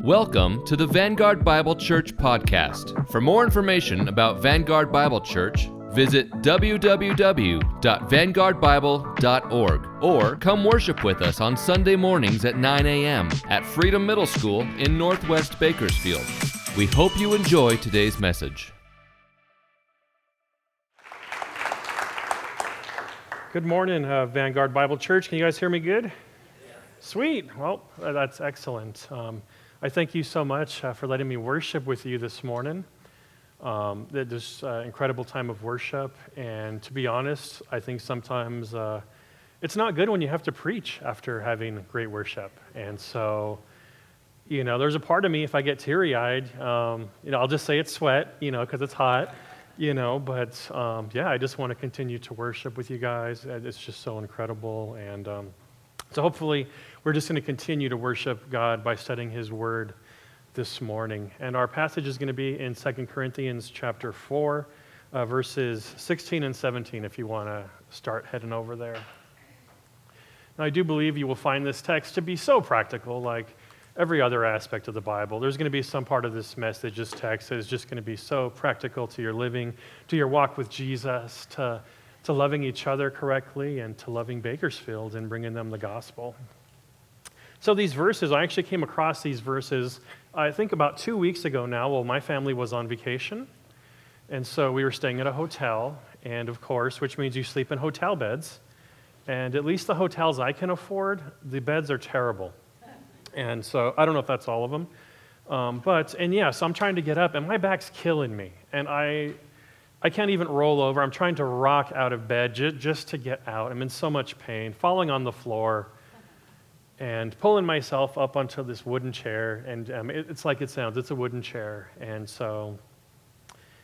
Welcome to the Vanguard Bible Church podcast. For more information about Vanguard Bible Church, visit www.vanguardbible.org or come worship with us on Sunday mornings at 9 a.m. at Freedom Middle School in Northwest Bakersfield. We hope you enjoy today's message. Good morning, uh, Vanguard Bible Church. Can you guys hear me good? Sweet. Well, that's excellent. Um, I thank you so much uh, for letting me worship with you this morning. Um, this uh, incredible time of worship, and to be honest, I think sometimes uh, it's not good when you have to preach after having great worship. And so, you know, there's a part of me if I get teary-eyed, um, you know, I'll just say it's sweat, you know, because it's hot, you know. But um, yeah, I just want to continue to worship with you guys. It's just so incredible, and um, so hopefully we're just going to continue to worship God by studying His Word this morning. And our passage is going to be in 2 Corinthians chapter 4, uh, verses 16 and 17, if you want to start heading over there. Now, I do believe you will find this text to be so practical, like every other aspect of the Bible. There's going to be some part of this message, this text, that is just going to be so practical to your living, to your walk with Jesus, to, to loving each other correctly, and to loving Bakersfield and bringing them the gospel. So, these verses, I actually came across these verses, I think about two weeks ago now. Well, my family was on vacation. And so we were staying at a hotel, and of course, which means you sleep in hotel beds. And at least the hotels I can afford, the beds are terrible. And so I don't know if that's all of them. Um, but, and yeah, so I'm trying to get up, and my back's killing me. And I, I can't even roll over. I'm trying to rock out of bed j- just to get out. I'm in so much pain, falling on the floor and pulling myself up onto this wooden chair. And um, it, it's like it sounds, it's a wooden chair. And so,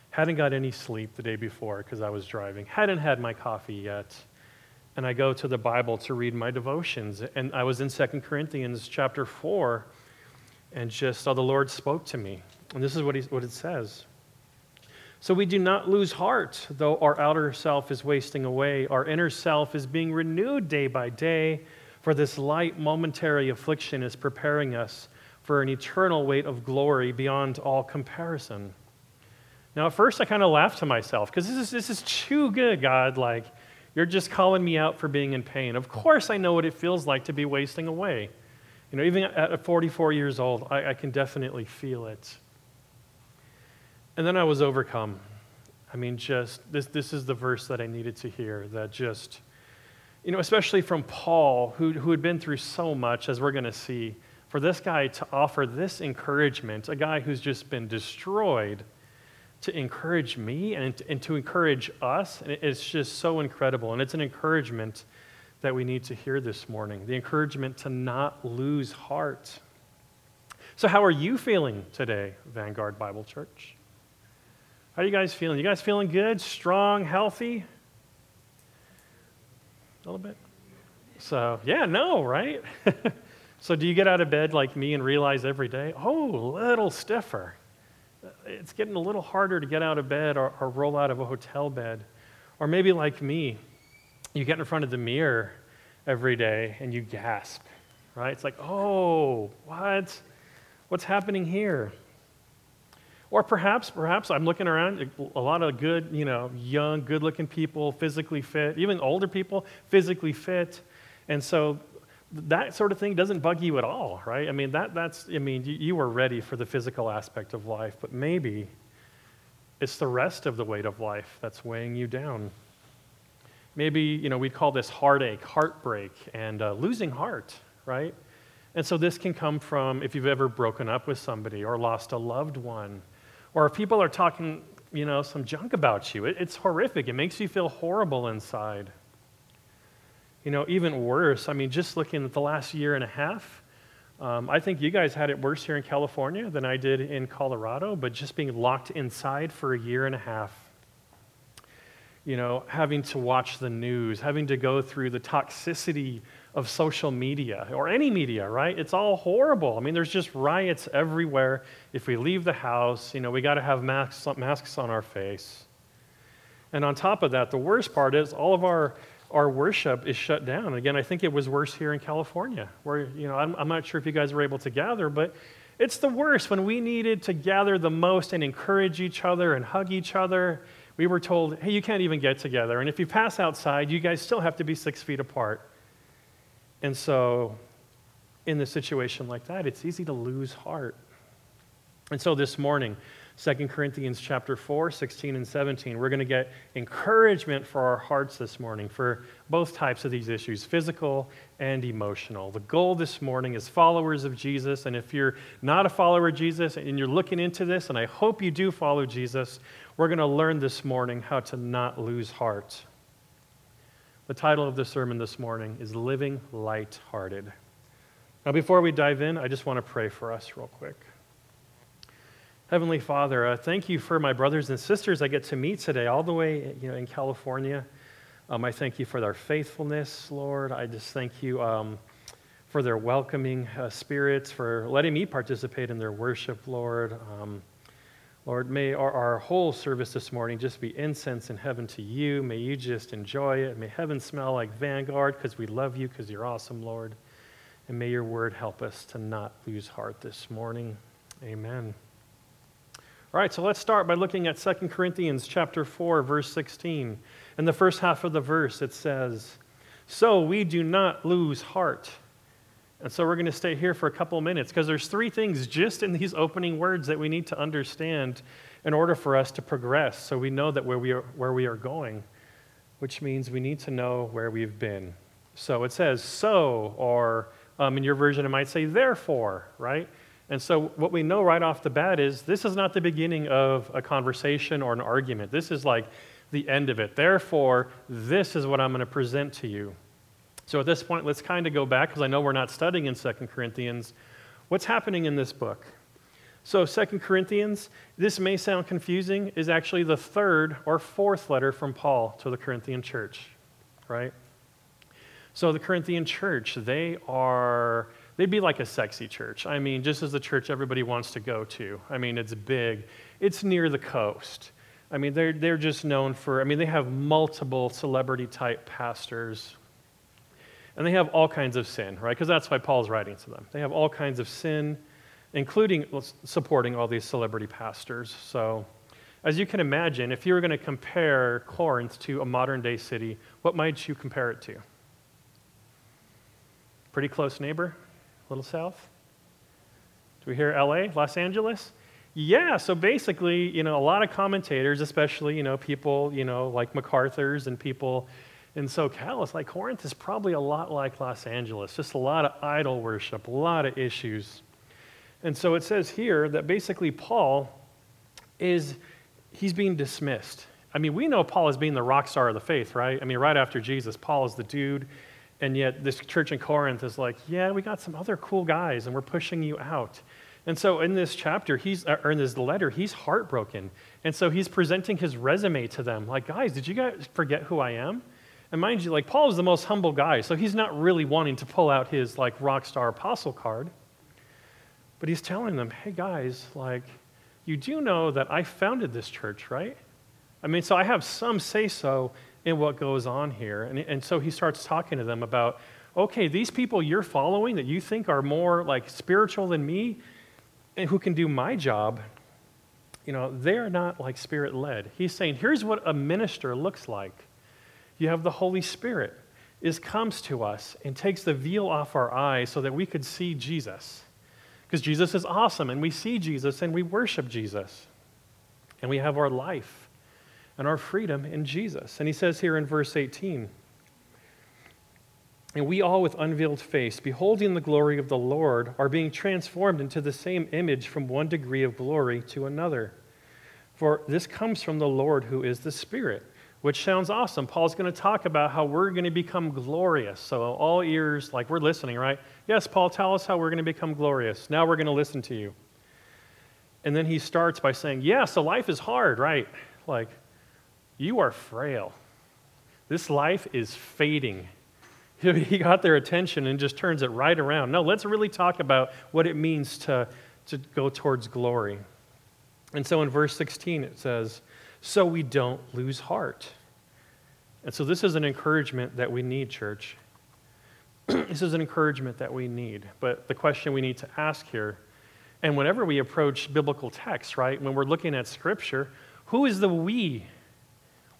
hadn't got any sleep the day before because I was driving, hadn't had my coffee yet. And I go to the Bible to read my devotions. And I was in 2 Corinthians chapter 4, and just saw the Lord spoke to me. And this is what, he, what it says. So we do not lose heart, though our outer self is wasting away. Our inner self is being renewed day by day. For this light momentary affliction is preparing us for an eternal weight of glory beyond all comparison. Now, at first, I kind of laughed to myself because this is, this is too good, God. Like, you're just calling me out for being in pain. Of course, I know what it feels like to be wasting away. You know, even at 44 years old, I, I can definitely feel it. And then I was overcome. I mean, just this, this is the verse that I needed to hear that just you know, especially from Paul, who, who had been through so much, as we're going to see, for this guy to offer this encouragement, a guy who's just been destroyed, to encourage me and, and to encourage us, and it's just so incredible. And it's an encouragement that we need to hear this morning the encouragement to not lose heart. So, how are you feeling today, Vanguard Bible Church? How are you guys feeling? You guys feeling good, strong, healthy? A little bit? So, yeah, no, right? so, do you get out of bed like me and realize every day, oh, a little stiffer? It's getting a little harder to get out of bed or, or roll out of a hotel bed. Or maybe like me, you get in front of the mirror every day and you gasp, right? It's like, oh, what? What's happening here? Or perhaps, perhaps I'm looking around, a lot of good, you know, young, good looking people, physically fit, even older people, physically fit. And so that sort of thing doesn't bug you at all, right? I mean, that, that's, I mean, you, you ready for the physical aspect of life, but maybe it's the rest of the weight of life that's weighing you down. Maybe, you know, we'd call this heartache, heartbreak, and uh, losing heart, right? And so this can come from if you've ever broken up with somebody or lost a loved one or if people are talking, you know, some junk about you, it, it's horrific. It makes you feel horrible inside. You know, even worse, I mean, just looking at the last year and a half, um, I think you guys had it worse here in California than I did in Colorado, but just being locked inside for a year and a half. You know, having to watch the news, having to go through the toxicity of social media or any media, right? It's all horrible. I mean, there's just riots everywhere. If we leave the house, you know, we got to have masks, masks on our face. And on top of that, the worst part is all of our our worship is shut down. Again, I think it was worse here in California, where, you know, I'm, I'm not sure if you guys were able to gather, but it's the worst when we needed to gather the most and encourage each other and hug each other. We were told, hey, you can't even get together. And if you pass outside, you guys still have to be six feet apart. And so, in a situation like that, it's easy to lose heart. And so this morning, 2 Corinthians chapter 4, 16 and 17. We're going to get encouragement for our hearts this morning for both types of these issues, physical and emotional. The goal this morning is followers of Jesus, and if you're not a follower of Jesus and you're looking into this, and I hope you do follow Jesus, we're going to learn this morning how to not lose heart. The title of the sermon this morning is Living Light-Hearted. Now, before we dive in, I just want to pray for us real quick. Heavenly Father, uh, thank you for my brothers and sisters I get to meet today, all the way you know, in California. Um, I thank you for their faithfulness, Lord. I just thank you um, for their welcoming uh, spirits, for letting me participate in their worship, Lord. Um, Lord, may our, our, whole service this morning just be incense in heaven to you. May you just enjoy it. May heaven smell like Vanguard because we love you because you're awesome, Lord. And may your word help us to not lose heart this morning. Amen. All right, so let's start by looking at 2 Corinthians chapter 4 verse 16. In the first half of the verse it says, "So we do not lose heart." And so we're going to stay here for a couple minutes because there's three things just in these opening words that we need to understand in order for us to progress so we know that where we are, where we are going, which means we need to know where we've been. So it says so, or um, in your version it might say therefore, right? And so, what we know right off the bat is this is not the beginning of a conversation or an argument. This is like the end of it. Therefore, this is what I'm going to present to you. So, at this point, let's kind of go back because I know we're not studying in 2 Corinthians. What's happening in this book? So, 2 Corinthians, this may sound confusing, is actually the third or fourth letter from Paul to the Corinthian church, right? So, the Corinthian church, they are They'd be like a sexy church. I mean, just as the church everybody wants to go to. I mean, it's big, it's near the coast. I mean, they're, they're just known for, I mean, they have multiple celebrity type pastors. And they have all kinds of sin, right? Because that's why Paul's writing to them. They have all kinds of sin, including supporting all these celebrity pastors. So, as you can imagine, if you were going to compare Corinth to a modern day city, what might you compare it to? Pretty close neighbor? A little south? Do we hear LA, Los Angeles? Yeah, so basically, you know, a lot of commentators, especially, you know, people, you know, like MacArthur's and people in SoCal, it's like Corinth is probably a lot like Los Angeles, just a lot of idol worship, a lot of issues. And so it says here that basically Paul is, he's being dismissed. I mean, we know Paul as being the rock star of the faith, right? I mean, right after Jesus, Paul is the dude and yet, this church in Corinth is like, yeah, we got some other cool guys, and we're pushing you out. And so, in this chapter, he's, uh, or in this letter, he's heartbroken. And so, he's presenting his resume to them like, guys, did you guys forget who I am? And mind you, like, Paul is the most humble guy, so he's not really wanting to pull out his, like, rock star apostle card. But he's telling them, hey, guys, like, you do know that I founded this church, right? I mean, so I have some say so in what goes on here. And, and so he starts talking to them about, okay, these people you're following that you think are more like spiritual than me and who can do my job, you know, they're not like spirit led. He's saying, here's what a minister looks like. You have the Holy Spirit is comes to us and takes the veil off our eyes so that we could see Jesus. Because Jesus is awesome and we see Jesus and we worship Jesus. And we have our life and our freedom in Jesus. And he says here in verse 18, and we all, with unveiled face, beholding the glory of the Lord, are being transformed into the same image from one degree of glory to another. For this comes from the Lord who is the Spirit, which sounds awesome. Paul's going to talk about how we're going to become glorious. So, all ears, like we're listening, right? Yes, Paul, tell us how we're going to become glorious. Now we're going to listen to you. And then he starts by saying, Yeah, so life is hard, right? Like, you are frail. This life is fading. He got their attention and just turns it right around. No, let's really talk about what it means to, to go towards glory. And so in verse 16 it says, So we don't lose heart. And so, this is an encouragement that we need, church. this is an encouragement that we need. But the question we need to ask here, and whenever we approach biblical texts, right, when we're looking at Scripture, who is the we?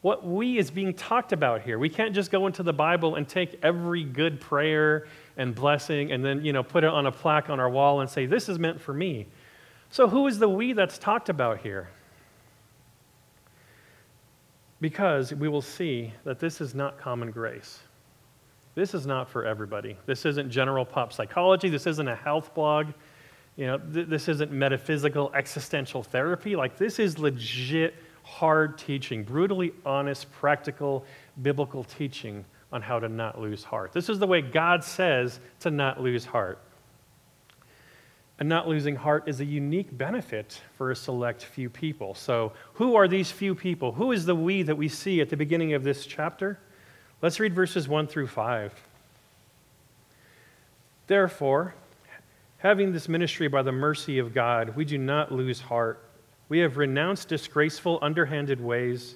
What we is being talked about here. We can't just go into the Bible and take every good prayer and blessing and then, you know, put it on a plaque on our wall and say, this is meant for me. So, who is the we that's talked about here? Because we will see that this is not common grace. This is not for everybody. This isn't general pop psychology. This isn't a health blog. You know, th- this isn't metaphysical existential therapy. Like, this is legit hard teaching, brutally honest, practical, biblical teaching on how to not lose heart. This is the way God says to not lose heart. And not losing heart is a unique benefit for a select few people. So, who are these few people? Who is the we that we see at the beginning of this chapter? Let's read verses 1 through 5. Therefore, having this ministry by the mercy of God, we do not lose heart. We have renounced disgraceful, underhanded ways.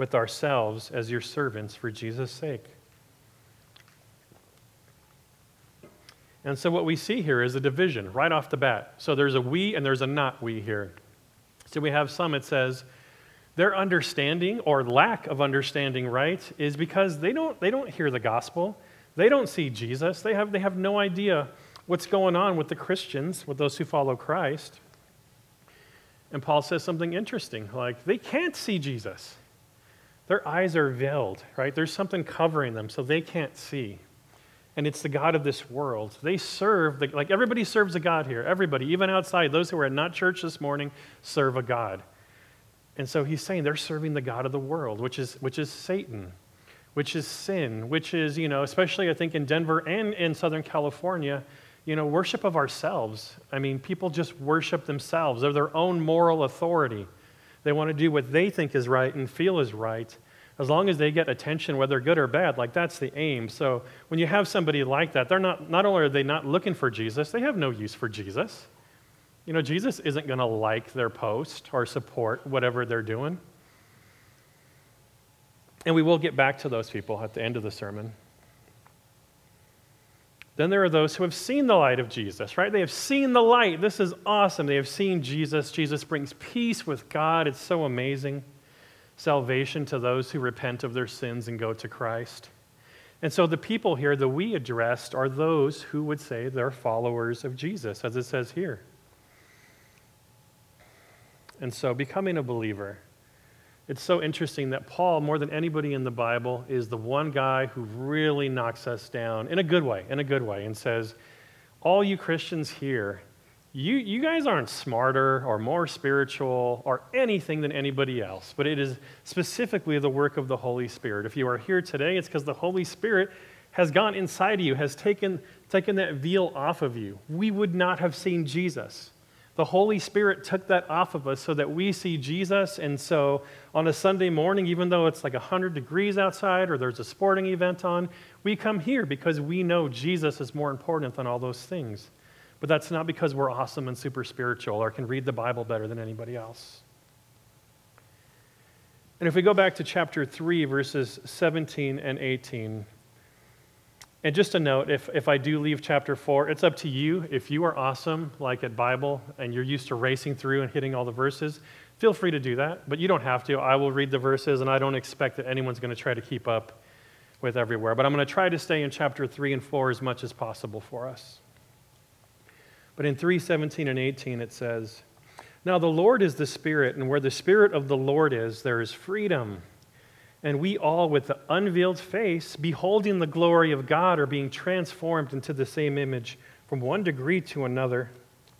with ourselves as your servants for Jesus' sake. And so, what we see here is a division right off the bat. So, there's a we and there's a not we here. So, we have some, it says, their understanding or lack of understanding, right, is because they don't, they don't hear the gospel. They don't see Jesus. They have, they have no idea what's going on with the Christians, with those who follow Christ. And Paul says something interesting like, they can't see Jesus. Their eyes are veiled, right? There's something covering them, so they can't see. And it's the God of this world. They serve, the, like everybody serves a God here. Everybody, even outside, those who are not church this morning, serve a God. And so he's saying they're serving the God of the world, which is, which is Satan, which is sin, which is, you know, especially I think in Denver and in Southern California, you know, worship of ourselves. I mean, people just worship themselves. They're their own moral authority. They want to do what they think is right and feel is right. As long as they get attention, whether good or bad, like that's the aim. So when you have somebody like that, they're not, not only are they not looking for Jesus, they have no use for Jesus. You know, Jesus isn't going to like their post or support whatever they're doing. And we will get back to those people at the end of the sermon. Then there are those who have seen the light of Jesus, right? They have seen the light. This is awesome. They have seen Jesus. Jesus brings peace with God. It's so amazing. Salvation to those who repent of their sins and go to Christ. And so the people here that we addressed are those who would say they're followers of Jesus, as it says here. And so becoming a believer it's so interesting that Paul, more than anybody in the Bible, is the one guy who really knocks us down in a good way, in a good way, and says, All you Christians here, you, you guys aren't smarter or more spiritual or anything than anybody else, but it is specifically the work of the Holy Spirit. If you are here today, it's because the Holy Spirit has gone inside of you, has taken, taken that veil off of you. We would not have seen Jesus the Holy Spirit took that off of us so that we see Jesus. And so on a Sunday morning, even though it's like 100 degrees outside or there's a sporting event on, we come here because we know Jesus is more important than all those things. But that's not because we're awesome and super spiritual or can read the Bible better than anybody else. And if we go back to chapter 3, verses 17 and 18, and just a note if, if I do leave chapter four, it's up to you. If you are awesome, like at Bible, and you're used to racing through and hitting all the verses, feel free to do that. But you don't have to. I will read the verses, and I don't expect that anyone's going to try to keep up with everywhere. But I'm going to try to stay in chapter three and four as much as possible for us. But in 317 and 18, it says, Now the Lord is the Spirit, and where the Spirit of the Lord is, there is freedom. And we all, with the unveiled face, beholding the glory of God, are being transformed into the same image from one degree to another,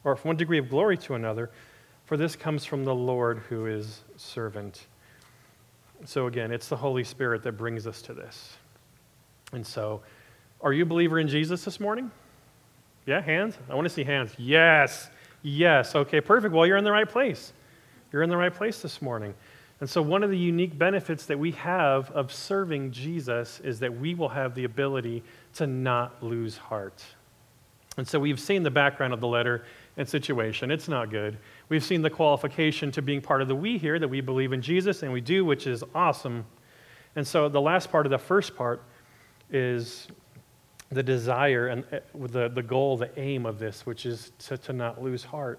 or from one degree of glory to another, for this comes from the Lord who is servant. So again, it's the Holy Spirit that brings us to this. And so Are you a believer in Jesus this morning? Yeah, hands? I want to see hands. Yes, yes. Okay, perfect. Well, you're in the right place. You're in the right place this morning. And so, one of the unique benefits that we have of serving Jesus is that we will have the ability to not lose heart. And so, we've seen the background of the letter and situation. It's not good. We've seen the qualification to being part of the we here, that we believe in Jesus, and we do, which is awesome. And so, the last part of the first part is the desire and uh, the, the goal, the aim of this, which is to, to not lose heart.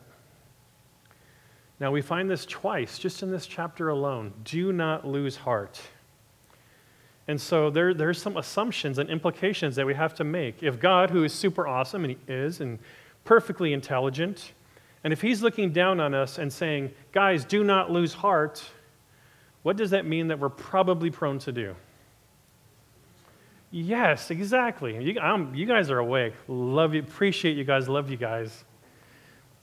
Now, we find this twice, just in this chapter alone. Do not lose heart. And so there, there's some assumptions and implications that we have to make. If God, who is super awesome, and He is, and perfectly intelligent, and if He's looking down on us and saying, guys, do not lose heart, what does that mean that we're probably prone to do? Yes, exactly. You, you guys are awake. Love you. Appreciate you guys. Love you guys.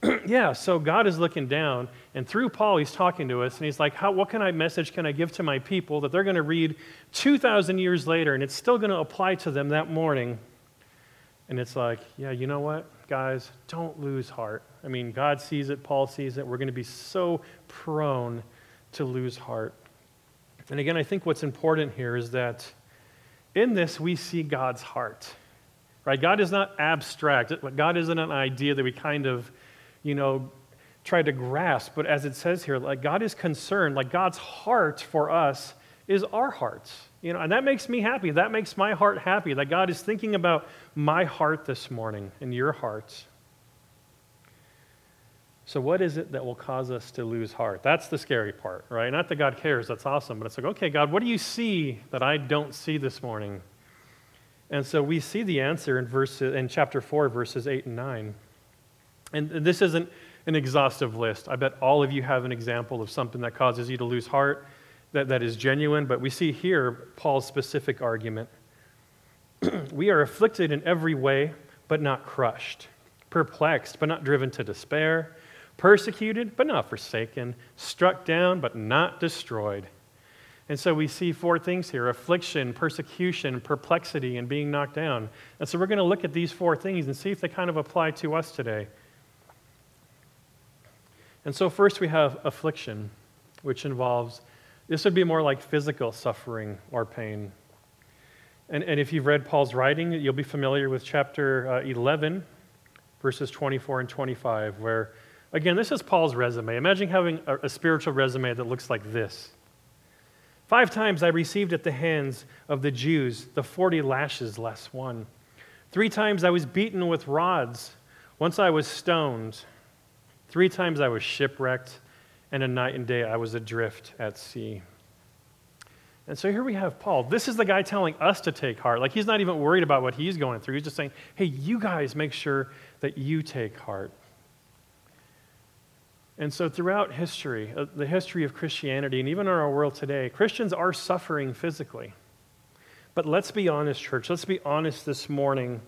yeah, so God is looking down, and through Paul, he's talking to us, and he's like, What kind of message can I give to my people that they're going to read 2,000 years later, and it's still going to apply to them that morning? And it's like, Yeah, you know what, guys? Don't lose heart. I mean, God sees it, Paul sees it. We're going to be so prone to lose heart. And again, I think what's important here is that in this, we see God's heart. Right? God is not abstract. God isn't an idea that we kind of you know, try to grasp. But as it says here, like God is concerned, like God's heart for us is our hearts. You know, and that makes me happy. That makes my heart happy that God is thinking about my heart this morning and your hearts. So, what is it that will cause us to lose heart? That's the scary part, right? Not that God cares, that's awesome, but it's like, okay, God, what do you see that I don't see this morning? And so we see the answer in, verse, in chapter 4, verses 8 and 9. And this isn't an exhaustive list. I bet all of you have an example of something that causes you to lose heart that, that is genuine, but we see here Paul's specific argument. we are afflicted in every way, but not crushed, perplexed, but not driven to despair, persecuted, but not forsaken, struck down, but not destroyed. And so we see four things here affliction, persecution, perplexity, and being knocked down. And so we're going to look at these four things and see if they kind of apply to us today. And so, first we have affliction, which involves, this would be more like physical suffering or pain. And, and if you've read Paul's writing, you'll be familiar with chapter uh, 11, verses 24 and 25, where, again, this is Paul's resume. Imagine having a, a spiritual resume that looks like this. Five times I received at the hands of the Jews the 40 lashes less one. Three times I was beaten with rods. Once I was stoned. Three times I was shipwrecked, and a night and day I was adrift at sea. And so here we have Paul. This is the guy telling us to take heart. Like he's not even worried about what he's going through. He's just saying, hey, you guys make sure that you take heart. And so throughout history, uh, the history of Christianity, and even in our world today, Christians are suffering physically. But let's be honest, church. Let's be honest this morning.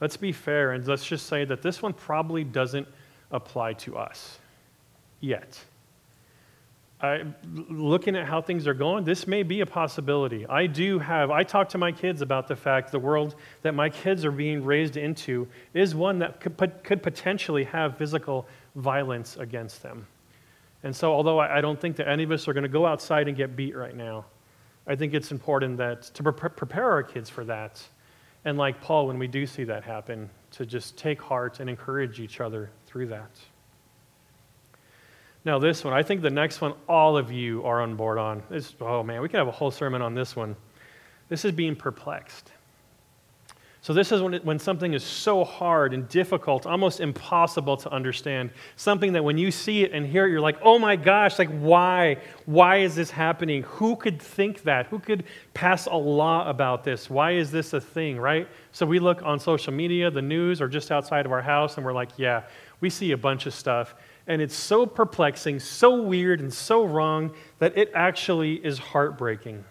Let's be fair, and let's just say that this one probably doesn't apply to us yet. I, looking at how things are going, this may be a possibility. I do have, I talk to my kids about the fact the world that my kids are being raised into is one that could, could potentially have physical violence against them. And so, although I, I don't think that any of us are going to go outside and get beat right now, I think it's important that to pre- prepare our kids for that. And like Paul, when we do see that happen, to just take heart and encourage each other through that. Now, this one, I think the next one, all of you are on board on. This, oh man, we could have a whole sermon on this one. This is being perplexed. So, this is when, it, when something is so hard and difficult, almost impossible to understand. Something that when you see it and hear it, you're like, oh my gosh, like, why? Why is this happening? Who could think that? Who could pass a law about this? Why is this a thing, right? So, we look on social media, the news, or just outside of our house, and we're like, yeah, we see a bunch of stuff. And it's so perplexing, so weird, and so wrong that it actually is heartbreaking.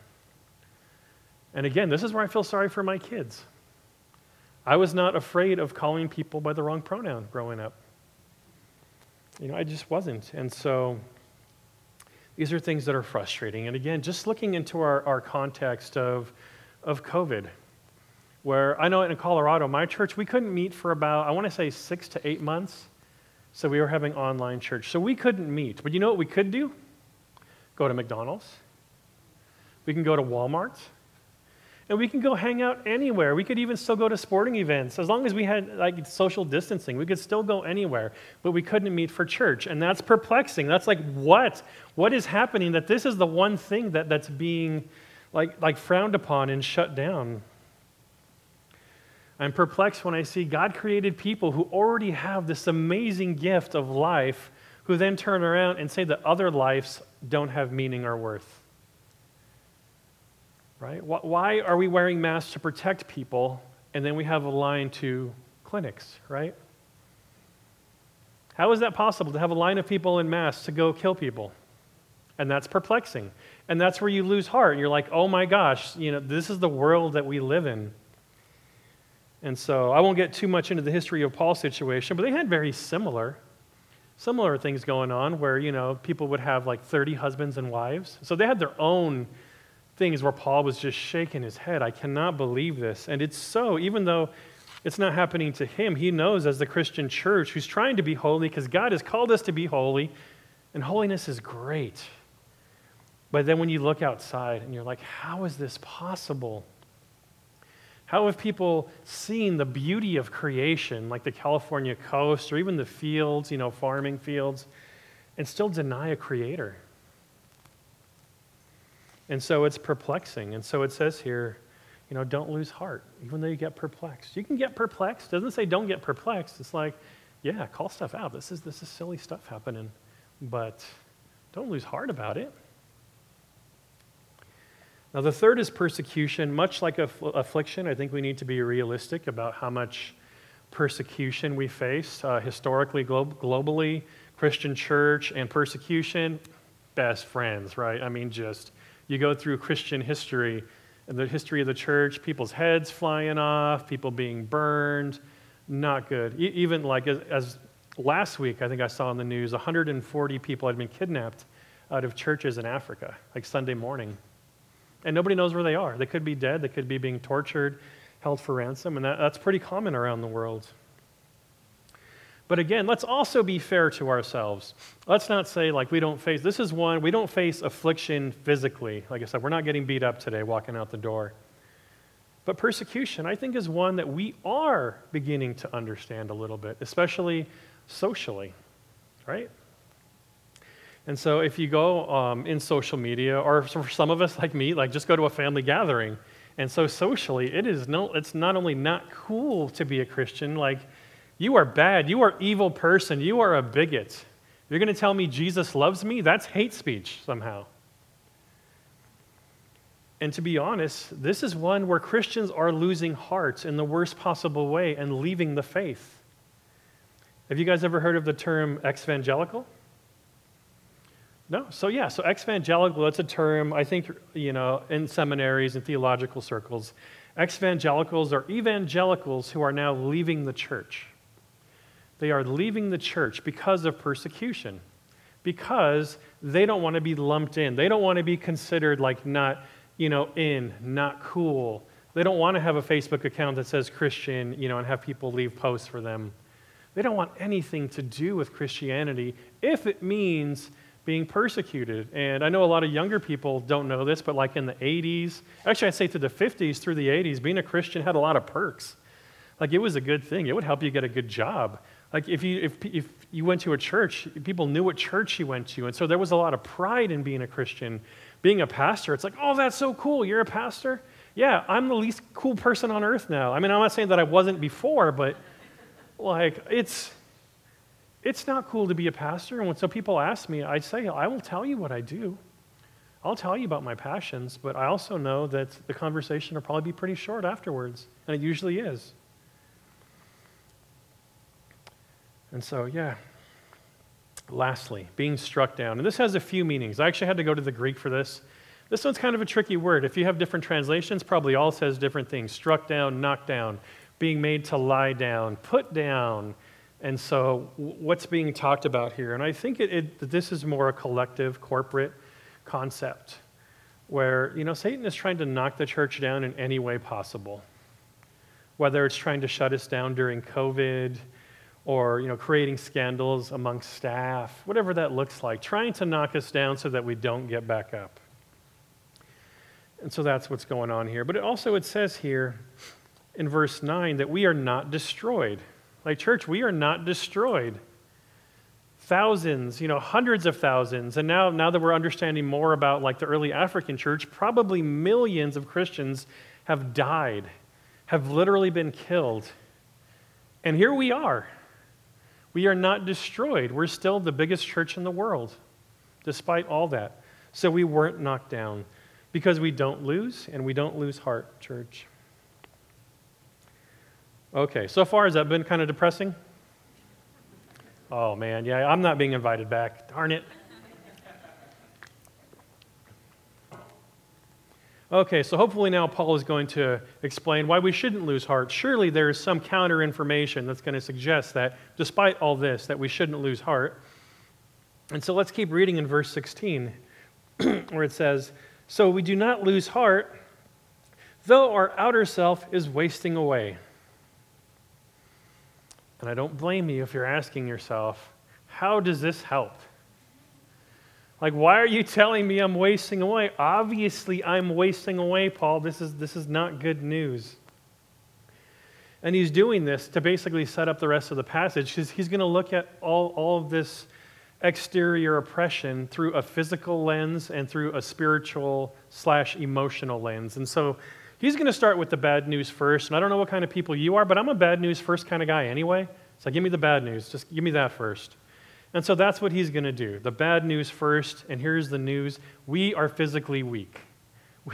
And again, this is where I feel sorry for my kids I was not afraid of calling people by the wrong pronoun growing up. You know, I just wasn't. And so these are things that are frustrating. And again, just looking into our, our context of, of COVID, where I know in Colorado, my church, we couldn't meet for about, I want to say six to eight months. So we were having online church. So we couldn't meet. But you know what we could do? Go to McDonald's. We can go to Walmart. And we can go hang out anywhere. We could even still go to sporting events. As long as we had like social distancing, we could still go anywhere. But we couldn't meet for church. And that's perplexing. That's like, what? What is happening that this is the one thing that, that's being like, like frowned upon and shut down? I'm perplexed when I see God created people who already have this amazing gift of life, who then turn around and say that other lives don't have meaning or worth. Right? Why are we wearing masks to protect people and then we have a line to clinics, right? How is that possible to have a line of people in masks to go kill people? And that's perplexing. And that's where you lose heart. You're like, oh my gosh, you know, this is the world that we live in. And so I won't get too much into the history of Paul's situation, but they had very similar, similar things going on where, you know, people would have like 30 husbands and wives. So they had their own things where Paul was just shaking his head. I cannot believe this. And it's so, even though it's not happening to him, he knows as the Christian church who's trying to be holy because God has called us to be holy, and holiness is great. But then when you look outside and you're like, how is this possible? How have people seen the beauty of creation, like the California coast or even the fields, you know, farming fields, and still deny a creator? And so it's perplexing. And so it says here, you know, don't lose heart, even though you get perplexed. You can get perplexed. It doesn't say don't get perplexed. It's like, yeah, call stuff out. This is this is silly stuff happening. But don't lose heart about it. Now, the third is persecution. Much like aff- affliction, I think we need to be realistic about how much persecution we face uh, historically, glo- globally. Christian church and persecution, best friends, right? I mean, just you go through Christian history and the history of the church, people's heads flying off, people being burned, not good. E- even like as, as last week, I think I saw in the news, 140 people had been kidnapped out of churches in Africa, like Sunday morning. And nobody knows where they are. They could be dead, they could be being tortured, held for ransom, and that, that's pretty common around the world. But again, let's also be fair to ourselves. Let's not say, like, we don't face, this is one, we don't face affliction physically. Like I said, we're not getting beat up today walking out the door. But persecution, I think, is one that we are beginning to understand a little bit, especially socially, right? And so if you go um, in social media, or for some of us like me, like just go to a family gathering. And so socially, it is no, it's not only not cool to be a Christian, like you are bad, you are evil person, you are a bigot. You're going to tell me Jesus loves me? That's hate speech somehow. And to be honest, this is one where Christians are losing hearts in the worst possible way and leaving the faith. Have you guys ever heard of the term exvangelical? No. So, yeah, so exvangelical, that's a term, I think, you know, in seminaries and theological circles. Exvangelicals are evangelicals who are now leaving the church. They are leaving the church because of persecution, because they don't want to be lumped in. They don't want to be considered like not, you know, in, not cool. They don't want to have a Facebook account that says Christian, you know, and have people leave posts for them. They don't want anything to do with Christianity if it means being persecuted. And I know a lot of younger people don't know this, but like in the 80s, actually, I'd say through the 50s, through the 80s, being a Christian had a lot of perks. Like it was a good thing, it would help you get a good job. Like if you, if, if you went to a church, people knew what church you went to. And so there was a lot of pride in being a Christian. Being a pastor, it's like, oh, that's so cool. You're a pastor? Yeah, I'm the least cool person on earth now. I mean, I'm not saying that I wasn't before, but like, it's it's not cool to be a pastor. And when so people ask me, I say, I will tell you what I do. I'll tell you about my passions, but I also know that the conversation will probably be pretty short afterwards, and it usually is. And so, yeah. Lastly, being struck down. And this has a few meanings. I actually had to go to the Greek for this. This one's kind of a tricky word. If you have different translations, probably all says different things struck down, knocked down, being made to lie down, put down, and so, what's being talked about here? And I think it, it, this is more a collective, corporate concept where, you know, Satan is trying to knock the church down in any way possible. whether it's trying to shut us down during COVID or you know, creating scandals amongst staff, whatever that looks like, trying to knock us down so that we don't get back up. And so that's what's going on here. But it also it says here in verse 9 that we are not destroyed. Like church, we are not destroyed. Thousands, you know, hundreds of thousands, and now, now that we're understanding more about like the early African church, probably millions of Christians have died, have literally been killed. And here we are. We are not destroyed. We're still the biggest church in the world, despite all that. So we weren't knocked down because we don't lose and we don't lose heart, church. Okay, so far has that been kind of depressing? Oh man, yeah, I'm not being invited back. Darn it. Okay, so hopefully now Paul is going to explain why we shouldn't lose heart. Surely there is some counter information that's going to suggest that despite all this, that we shouldn't lose heart. And so let's keep reading in verse 16, where it says, So we do not lose heart, though our outer self is wasting away. And I don't blame you if you're asking yourself, how does this help? Like, why are you telling me I'm wasting away? Obviously, I'm wasting away, Paul. This is, this is not good news. And he's doing this to basically set up the rest of the passage because he's going to look at all, all of this exterior oppression through a physical lens and through a spiritual slash emotional lens. And so he's going to start with the bad news first. And I don't know what kind of people you are, but I'm a bad news first kind of guy anyway. So give me the bad news. Just give me that first. And so that's what he's going to do. The bad news first, and here's the news we are physically weak.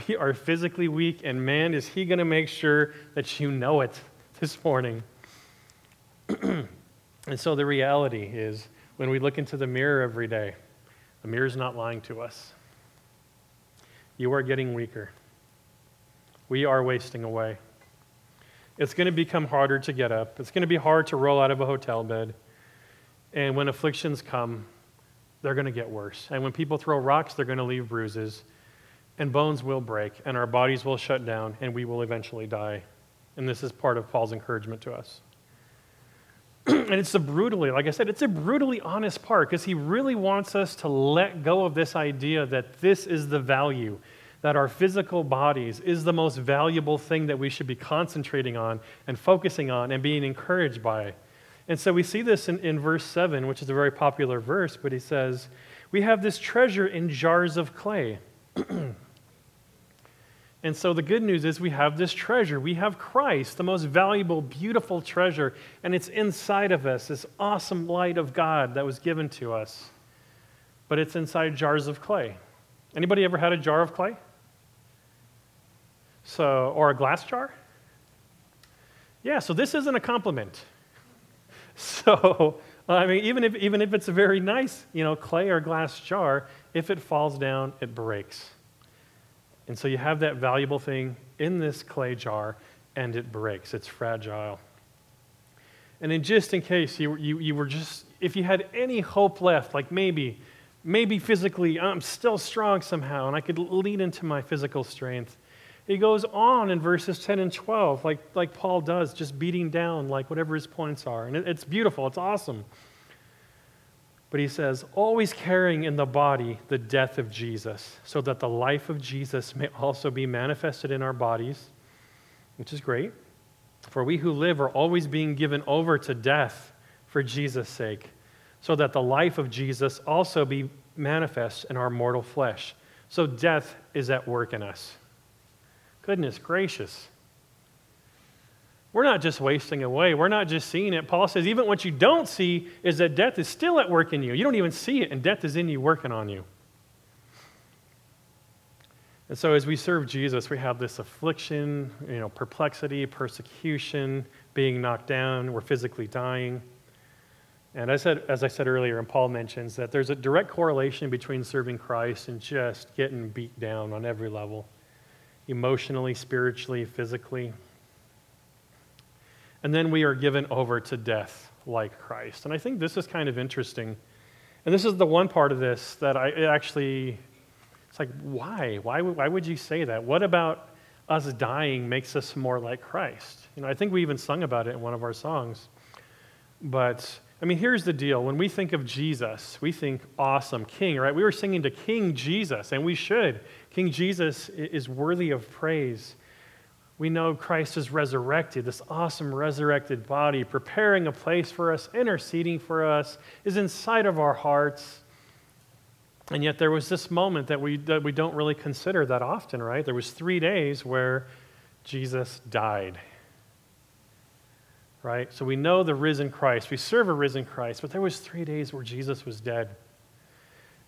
We are physically weak, and man, is he going to make sure that you know it this morning. and so the reality is when we look into the mirror every day, the mirror's not lying to us. You are getting weaker. We are wasting away. It's going to become harder to get up. It's going to be hard to roll out of a hotel bed. And when afflictions come, they're going to get worse. And when people throw rocks, they're going to leave bruises. And bones will break, and our bodies will shut down, and we will eventually die. And this is part of Paul's encouragement to us. and it's a brutally, like I said, it's a brutally honest part because he really wants us to let go of this idea that this is the value, that our physical bodies is the most valuable thing that we should be concentrating on and focusing on and being encouraged by. And so we see this in, in verse 7, which is a very popular verse, but he says, We have this treasure in jars of clay. and so the good news is we have this treasure. We have Christ, the most valuable, beautiful treasure, and it's inside of us, this awesome light of God that was given to us. But it's inside jars of clay. Anybody ever had a jar of clay? So, or a glass jar? Yeah, so this isn't a compliment. So, I mean, even if, even if it's a very nice, you know, clay or glass jar, if it falls down, it breaks. And so you have that valuable thing in this clay jar, and it breaks. It's fragile. And then just in case you, you, you were just, if you had any hope left, like maybe, maybe physically I'm still strong somehow, and I could lean into my physical strength, he goes on in verses 10 and 12, like, like Paul does, just beating down like whatever his points are. And it, it's beautiful, it's awesome. But he says, always carrying in the body the death of Jesus, so that the life of Jesus may also be manifested in our bodies, which is great. For we who live are always being given over to death for Jesus' sake, so that the life of Jesus also be manifest in our mortal flesh. So death is at work in us. Goodness gracious. We're not just wasting away. We're not just seeing it. Paul says, even what you don't see is that death is still at work in you. You don't even see it, and death is in you working on you. And so, as we serve Jesus, we have this affliction, you know, perplexity, persecution, being knocked down, we're physically dying. And I said, as I said earlier, and Paul mentions that there's a direct correlation between serving Christ and just getting beat down on every level emotionally, spiritually, physically. And then we are given over to death like Christ. And I think this is kind of interesting. And this is the one part of this that I actually, it's like, why? Why, why would you say that? What about us dying makes us more like Christ. You know, I think we even sung about it in one of our songs. But I mean, here's the deal. When we think of Jesus, we think awesome king, right? We were singing to King Jesus, and we should. King Jesus is worthy of praise. We know Christ is resurrected, this awesome resurrected body, preparing a place for us, interceding for us, is inside of our hearts. And yet there was this moment that we, that we don't really consider that often, right? There was three days where Jesus died. Right? So we know the risen Christ. We serve a risen Christ, but there was three days where Jesus was dead.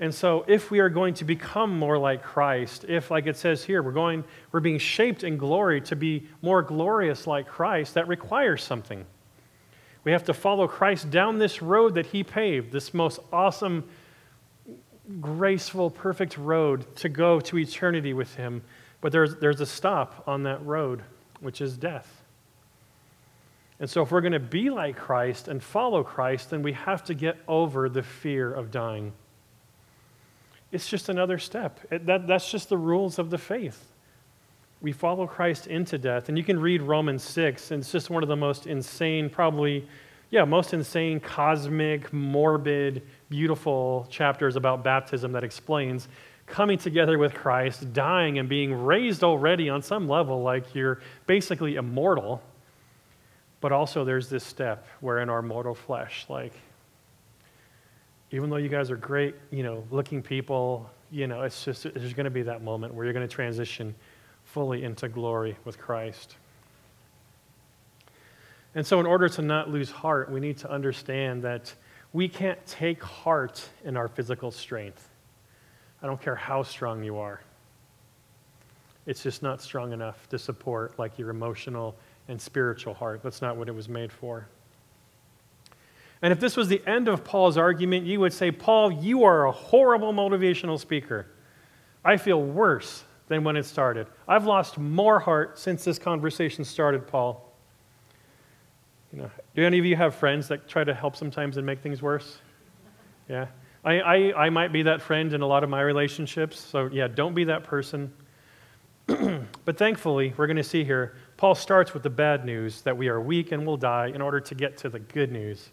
And so if we are going to become more like Christ, if like it says here, we're going we're being shaped in glory to be more glorious like Christ, that requires something. We have to follow Christ down this road that he paved, this most awesome graceful, perfect road to go to eternity with Him. But there's, there's a stop on that road, which is death. And so, if we're going to be like Christ and follow Christ, then we have to get over the fear of dying. It's just another step. It, that, that's just the rules of the faith. We follow Christ into death. And you can read Romans 6, and it's just one of the most insane, probably, yeah, most insane, cosmic, morbid, beautiful chapters about baptism that explains coming together with Christ, dying and being raised already on some level, like you're basically immortal. But also, there's this step where in our mortal flesh, like, even though you guys are great, you know, looking people, you know, it's just, there's going to be that moment where you're going to transition fully into glory with Christ. And so, in order to not lose heart, we need to understand that we can't take heart in our physical strength. I don't care how strong you are. It's just not strong enough to support like your emotional and spiritual heart. That's not what it was made for. And if this was the end of Paul's argument, you would say, Paul, you are a horrible motivational speaker. I feel worse than when it started. I've lost more heart since this conversation started, Paul. You know, do any of you have friends that try to help sometimes and make things worse? Yeah. I, I, I might be that friend in a lot of my relationships. So, yeah, don't be that person. but thankfully, we're going to see here, Paul starts with the bad news that we are weak and will die in order to get to the good news.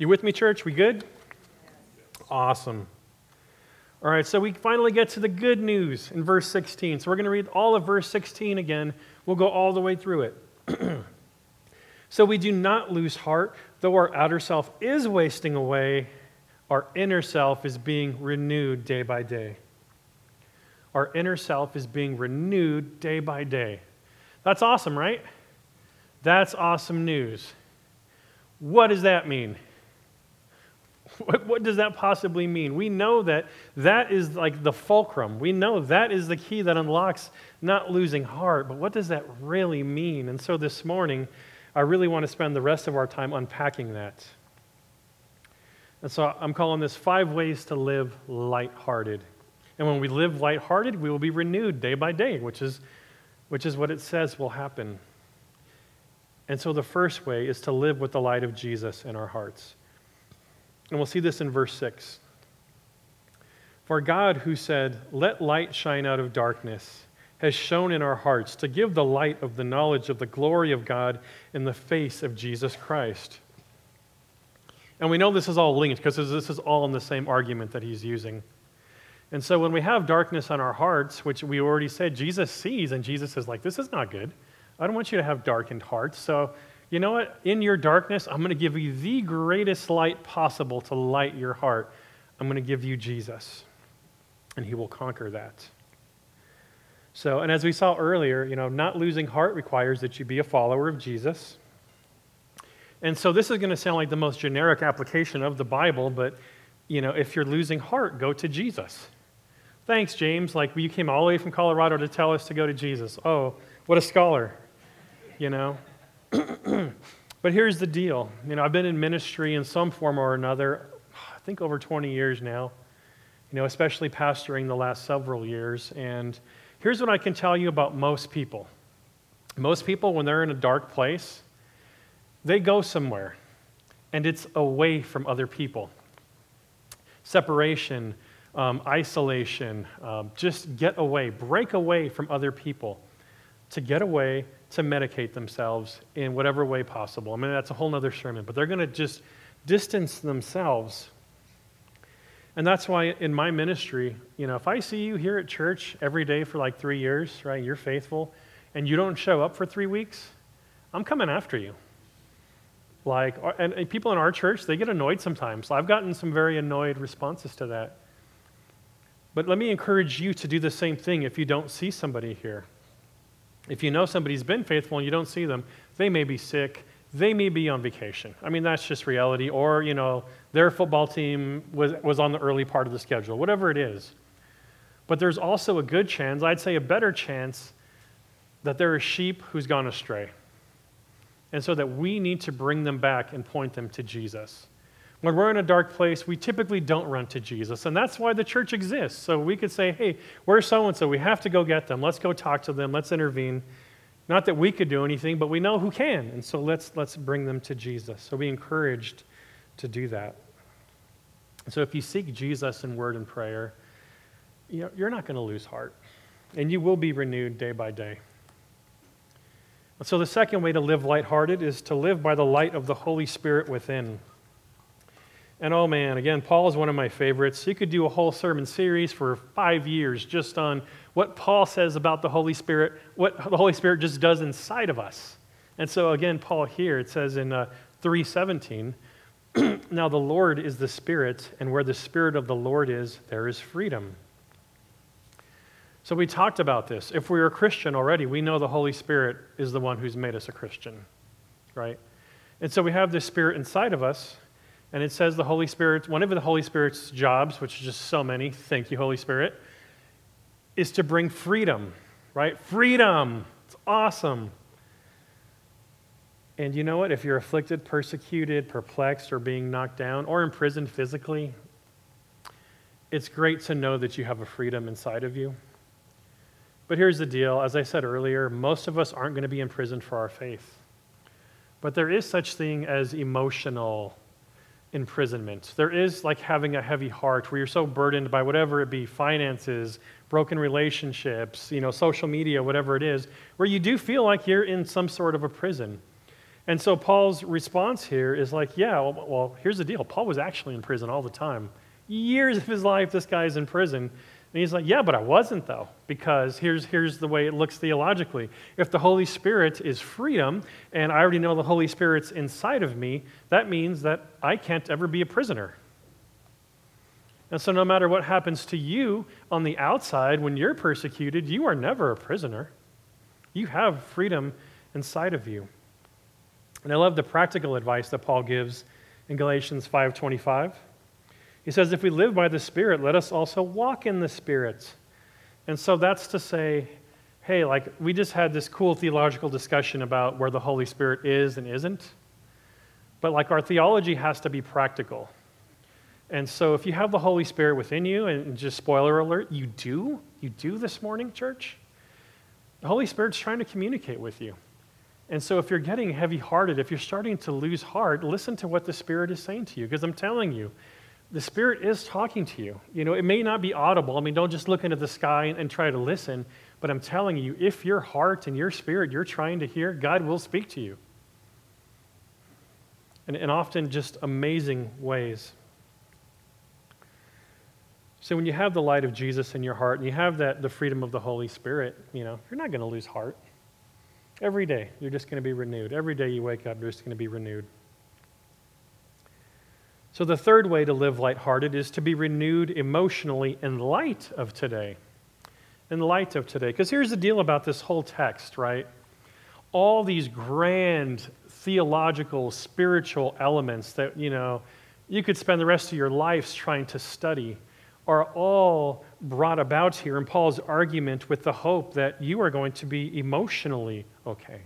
You with me, church? We good? Awesome. All right, so we finally get to the good news in verse 16. So we're going to read all of verse 16 again. We'll go all the way through it. so we do not lose heart, though our outer self is wasting away, our inner self is being renewed day by day. Our inner self is being renewed day by day. That's awesome, right? That's awesome news. What does that mean? What, what, does that possibly mean? We know that that is like the fulcrum. We know that is the key that unlocks not losing heart. But what does that really mean? And so this morning, I really want to spend the rest of our time unpacking that. And so I'm calling this five ways to live lighthearted. And when we live lighthearted, we will be renewed day by day, which is, which is what it says will happen. And so the first way is to live with the light of Jesus in our hearts. And we'll see this in verse 6. For God, who said, Let light shine out of darkness, has shone in our hearts to give the light of the knowledge of the glory of God in the face of Jesus Christ. And we know this is all linked because this is all in the same argument that he's using. And so when we have darkness on our hearts, which we already said Jesus sees, and Jesus is like, This is not good. I don't want you to have darkened hearts. So you know what? In your darkness, I'm going to give you the greatest light possible to light your heart. I'm going to give you Jesus, and he will conquer that. So, and as we saw earlier, you know, not losing heart requires that you be a follower of Jesus. And so this is going to sound like the most generic application of the Bible, but you know, if you're losing heart, go to Jesus. Thanks, James. Like you came all the way from Colorado to tell us to go to Jesus. Oh, what a scholar. You know, but here's the deal. You know, I've been in ministry in some form or another, I think over 20 years now, you know, especially pastoring the last several years. And here's what I can tell you about most people most people, when they're in a dark place, they go somewhere, and it's away from other people. Separation, um, isolation, um, just get away, break away from other people, to get away to medicate themselves in whatever way possible. I mean, that's a whole other sermon, but they're going to just distance themselves. And that's why in my ministry, you know, if I see you here at church every day for like three years, right, you're faithful, and you don't show up for three weeks, I'm coming after you. Like, and, people in our church, they get annoyed sometimes. I've gotten some very annoyed responses to that. But let me encourage you to do the same thing if you don't see somebody here. If you know somebody's been faithful and you don't see them, they may be sick, they may be on vacation. I mean, that's just reality. Or, you know, their football team was, was on the early part of the schedule, whatever it is. But there's also a good chance, I'd say a better chance, that there is sheep who's gone astray. And so that we need to bring them back and point them to Jesus. When we're in a dark place, we typically don't run to Jesus. And that's why the church exists. So we could say, hey, where's so and so? We have to go get them. Let's go talk to them. Let's intervene. Not that we could do anything, but we know who can. And so let's, let's bring them to Jesus. So be encouraged to do that. So if you seek Jesus in word and prayer, you're not going to lose heart. And you will be renewed day by day. So the second way to live lighthearted is to live by the light of the Holy Spirit within. And oh man, again, Paul is one of my favorites. You could do a whole sermon series for five years just on what Paul says about the Holy Spirit, what the Holy Spirit just does inside of us. And so again, Paul here, it says in uh, 317, now the Lord is the Spirit, and where the Spirit of the Lord is, there is freedom. So we talked about this. If we're a Christian already, we know the Holy Spirit is the one who's made us a Christian, right? And so we have this Spirit inside of us, and it says the Holy Spirit, one of the Holy Spirit's jobs, which is just so many, thank you, Holy Spirit, is to bring freedom, right? Freedom. It's awesome. And you know what? If you're afflicted, persecuted, perplexed, or being knocked down, or imprisoned physically, it's great to know that you have a freedom inside of you. But here's the deal as I said earlier, most of us aren't going to be imprisoned for our faith. But there is such thing as emotional imprisonment. There is like having a heavy heart where you're so burdened by whatever it be finances, broken relationships, you know, social media, whatever it is, where you do feel like you're in some sort of a prison. And so Paul's response here is like, yeah, well, well here's the deal. Paul was actually in prison all the time. Years of his life, this guy's in prison. And he's like, Yeah, but I wasn't, though, because here's, here's the way it looks theologically. If the Holy Spirit is freedom, and I already know the Holy Spirit's inside of me, that means that I can't ever be a prisoner. And so, no matter what happens to you on the outside when you're persecuted, you are never a prisoner. You have freedom inside of you. And I love the practical advice that Paul gives in Galatians 5:25. He says, if we live by the Spirit, let us also walk in the Spirit. And so that's to say, hey, like we just had this cool theological discussion about where the Holy Spirit is and isn't. But like our theology has to be practical. And so if you have the Holy Spirit within you, and just spoiler alert, you do, you do this morning, church, the Holy Spirit's trying to communicate with you. And so if you're getting heavy hearted, if you're starting to lose heart, listen to what the Spirit is saying to you. Because I'm telling you, the Spirit is talking to you. You know, it may not be audible. I mean, don't just look into the sky and, and, try to listen. But I'm telling you, if your heart and your spirit you're trying to hear, God will speak to you. And, and often just amazing ways. So when you have the light of Jesus in your heart and you have that the freedom of the Holy Spirit, you know, you're not going to lose heart. Every day, you're just going to be renewed. Every day you wake up, you're just going to be renewed. So, the third way to live lighthearted is to be renewed emotionally in light of today. In light of today. Because here's the deal about this whole text, right? All these grand theological, spiritual elements that, you know, you could spend the rest of your lives trying to study are all brought about here in Paul's argument with the hope that you are going to be emotionally okay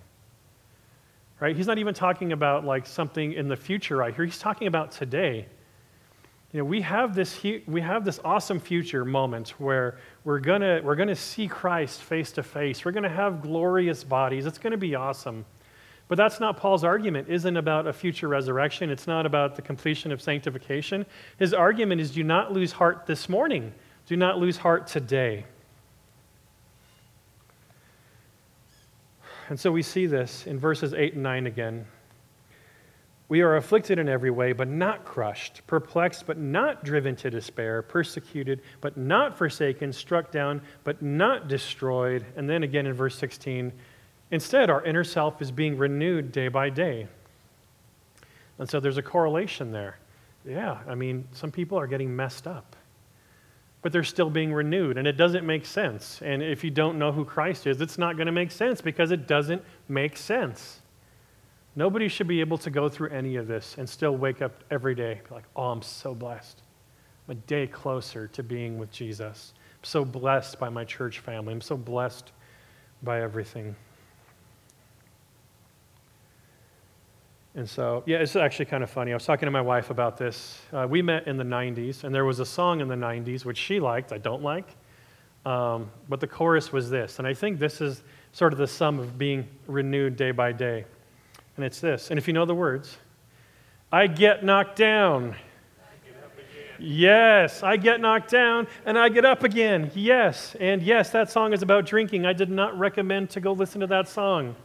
right? He's not even talking about like something in the future right here. He's talking about today. You know, we have this we have this awesome future moment where we're gonna we're gonna see Christ face to face. We're gonna have glorious bodies. It's gonna be awesome. But that's not Paul's argument. Isn't about a future resurrection. It's not about the completion of sanctification. His argument is do not lose heart this morning. Do not lose heart today. And so we see this in verses 8 and 9 again. We are afflicted in every way, but not crushed, perplexed, but not driven to despair, persecuted, but not forsaken, struck down, but not destroyed. And then again in verse 16, instead, our inner self is being renewed day by day. And so there's a correlation there. Yeah, I mean, some people are getting messed up, but they're still being renewed, and it doesn't make sense. And if you don't know who Christ is, it's not going to make sense because it doesn't make sense. Nobody should be able to go through any of this and still wake up every day like, oh, I'm so blessed. I'm a day closer to being with Jesus. I'm so blessed by my church family. I'm so blessed by everything. And so, yeah, it's actually kind of funny. I was talking to my wife about this. Uh, we met in the 90s, and there was a song in the 90s which she liked, I don't like. Um, but the chorus was this. And I think this is sort of the sum of being renewed day by day. And it's this. And if you know the words, I get knocked down. Yes, I get knocked down and I get up again. Yes. And yes, that song is about drinking. I did not recommend to go listen to that song.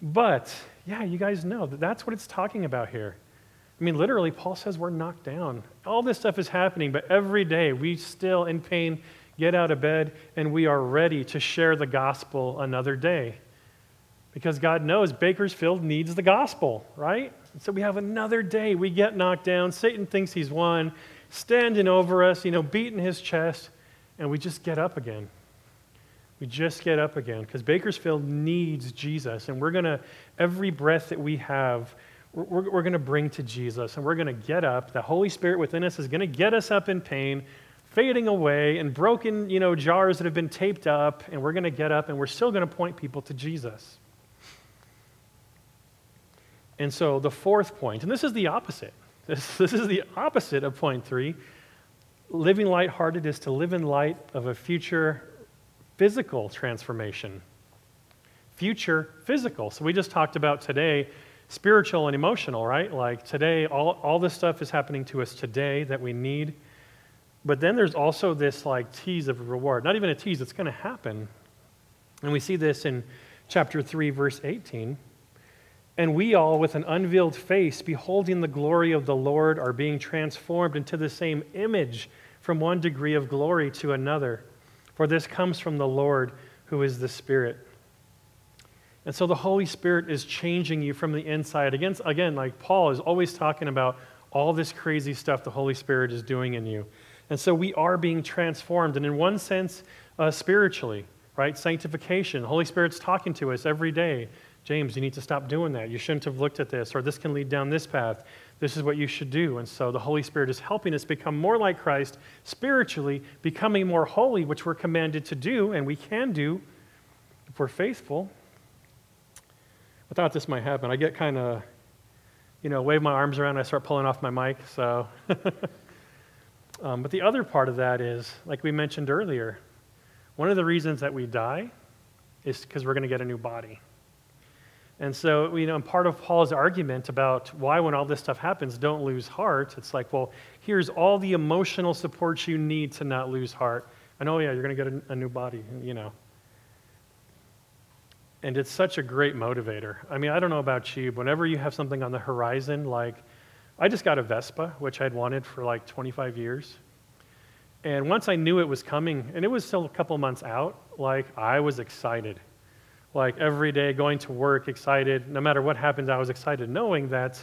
But, yeah, you guys know that that's what it's talking about here. I mean, literally, Paul says we're knocked down. All this stuff is happening, but every day we still, in pain, get out of bed and we are ready to share the gospel another day because God knows Bakersfield needs the gospel, right? so we have another day. We get knocked down. Satan thinks he's won, standing over us, you know, beating his chest, and we just get up again. We just get up again because Bakersfield needs Jesus, and we're going to, every breath that we have, we're, we're going to bring to Jesus, and we're going to get up. The Holy Spirit within us is going to get us up in pain, fading away, and broken, you know, jars that have been taped up, and we're going to get up, and we're still going to point people to Jesus. And so the fourth point, and this is the opposite. This, this is the opposite of point three. Living lighthearted is to live in light of a future physical transformation. Future physical. So we just talked about today spiritual and emotional, right? Like today, all, all this stuff is happening to us today that we need. But then there's also this like tease of reward. Not even a tease, it's going to happen. And we see this in chapter 3, verse 18. And we all, with an unveiled face, beholding the glory of the Lord, are being transformed into the same image from one degree of glory to another. For this comes from the Lord, who is the Spirit. And so the Holy Spirit is changing you from the inside. Again, again, like Paul is always talking about all this crazy stuff the Holy Spirit is doing in you. And so we are being transformed. And in one sense, uh, spiritually, right? Sanctification. The Holy Spirit's talking to us every day James, you need to stop doing that. You shouldn't have looked at this, or this can lead down this path. This is what you should do. And so the Holy Spirit is helping us become more like Christ spiritually, becoming more holy, which we're commanded to do, and we can do if we're faithful. I thought this might happen. I get kind of, you know, wave my arms around, I start pulling off my mic, so. um, but the other part of that is, like we mentioned earlier, one of the reasons that we die is because we're going to get a new body. And so, you know, and part of Paul's argument about why, when all this stuff happens, don't lose heart, it's like, well, here's all the emotional support you need to not lose heart. And oh, yeah, you're going to get a, a new body, you know. And it's such a great motivator. I mean, I don't know about you, but whenever you have something on the horizon, like I just got a Vespa, which I'd wanted for like 25 years. And once I knew it was coming, and it was still a couple months out, like I was excited like every day going to work excited. No matter what happens, I was excited knowing that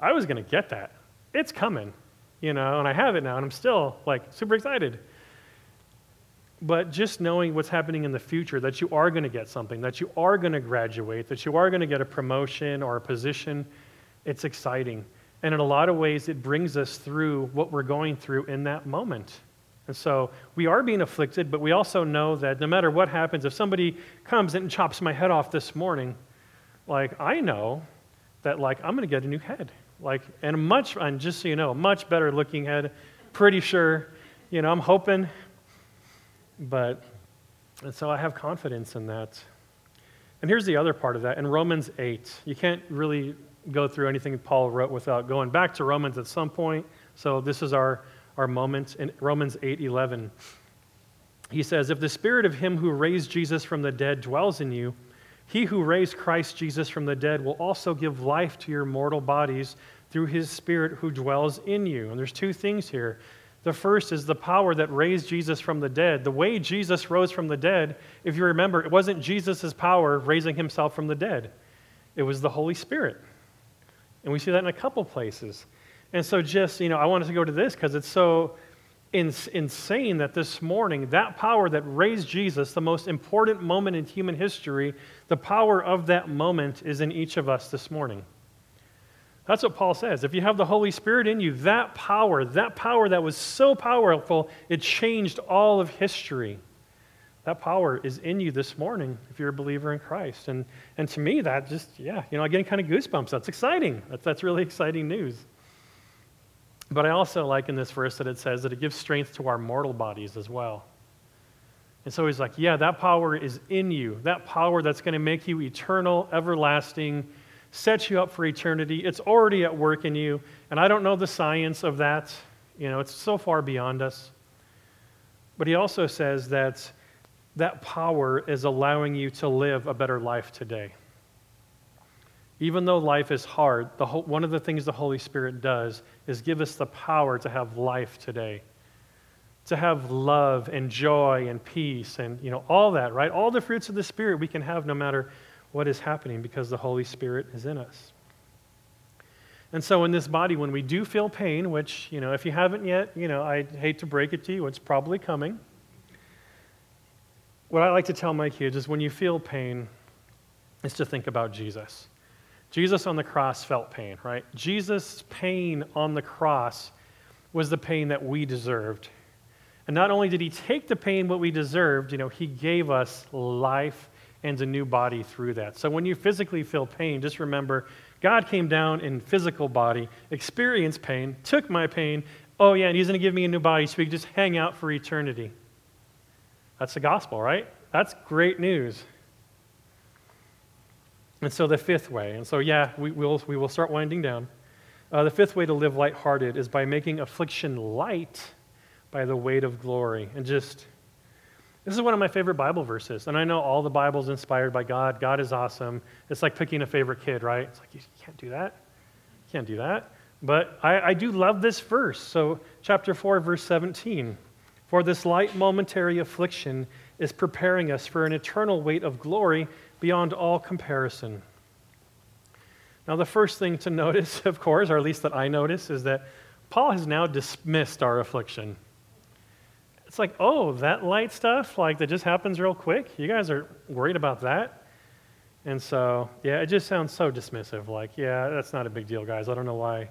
I was going to get that. It's coming, you know, and I have it now, and I'm still like super excited. But just knowing what's happening in the future, that you are going to get something, that you are going to graduate, that you are going to get a promotion or a position, it's exciting. And in a lot of ways, it brings us through what we're going through in that moment. And so we are being afflicted, but we also know that no matter what happens, if somebody comes and chops my head off this morning, like I know that like I'm going to get a new head. Like and a much and just so you know, a much better looking head, pretty sure, you know, I'm hoping but and so I have confidence in that. And here's the other part of that. In Romans 8, you can't really go through anything Paul wrote without going back to Romans at some point. So this is our, our moment in Romans 8 11. He says, If the spirit of him who raised Jesus from the dead dwells in you, he who raised Christ Jesus from the dead will also give life to your mortal bodies through his spirit who dwells in you. And there's two things here. The first is the power that raised Jesus from the dead. The way Jesus rose from the dead, if you remember, it wasn't Jesus' power raising himself from the dead, it was the Holy Spirit. And we see that in a couple places. And so, just, you know, I wanted to go to this because it's so ins- insane that this morning, that power that raised Jesus, the most important moment in human history, the power of that moment is in each of us this morning. That's what Paul says. If you have the Holy Spirit in you, that power, that power that was so powerful, it changed all of history. That power is in you this morning if you're a believer in Christ. And, and to me, that just, yeah, you know, I'm getting kind of goosebumps. That's exciting. That's, that's really exciting news. But I also like in this verse that it says that it gives strength to our mortal bodies as well. And so he's like, yeah, that power is in you. That power that's going to make you eternal, everlasting, set you up for eternity. It's already at work in you. And I don't know the science of that. You know, it's so far beyond us. But he also says that that power is allowing you to live a better life today. Even though life is hard, the one of the things the Holy Spirit does is give us the power to have life today. To have love and joy and peace and you know all that, right? All the fruits of the Spirit we can have no matter what is happening because the Holy Spirit is in us. And so in this body, when we do feel pain, which, you know, if you haven't yet, you know, I hate to break it to you, it's probably coming. What I like to tell my kids is when you feel pain, is to think about Jesus. Jesus on the cross felt pain, right? Jesus' pain on the cross was the pain that we deserved. And not only did he take the pain what we deserved, you know, he gave us life and a new body through that. So when you physically feel pain, just remember God came down in physical body, experienced pain, took my pain. Oh, yeah, and He's going to give me a new body so we can just hang out for eternity. That's the gospel, right? That's great news. And so the fifth way, and so yeah, we will, we will start winding down. Uh, the fifth way to live lighthearted is by making affliction light by the weight of glory. And just this is one of my favorite Bible verses. And I know all the Bible's inspired by God. God is awesome. It's like picking a favorite kid, right? It's like, you can't do that. You can't do that. But I, I do love this verse. So, chapter 4, verse 17. For this light momentary affliction is preparing us for an eternal weight of glory beyond all comparison. Now, the first thing to notice, of course, or at least that I notice, is that Paul has now dismissed our affliction it's like, oh, that light stuff, like that just happens real quick. You guys are worried about that? And so, yeah, it just sounds so dismissive. Like, yeah, that's not a big deal, guys. I don't know why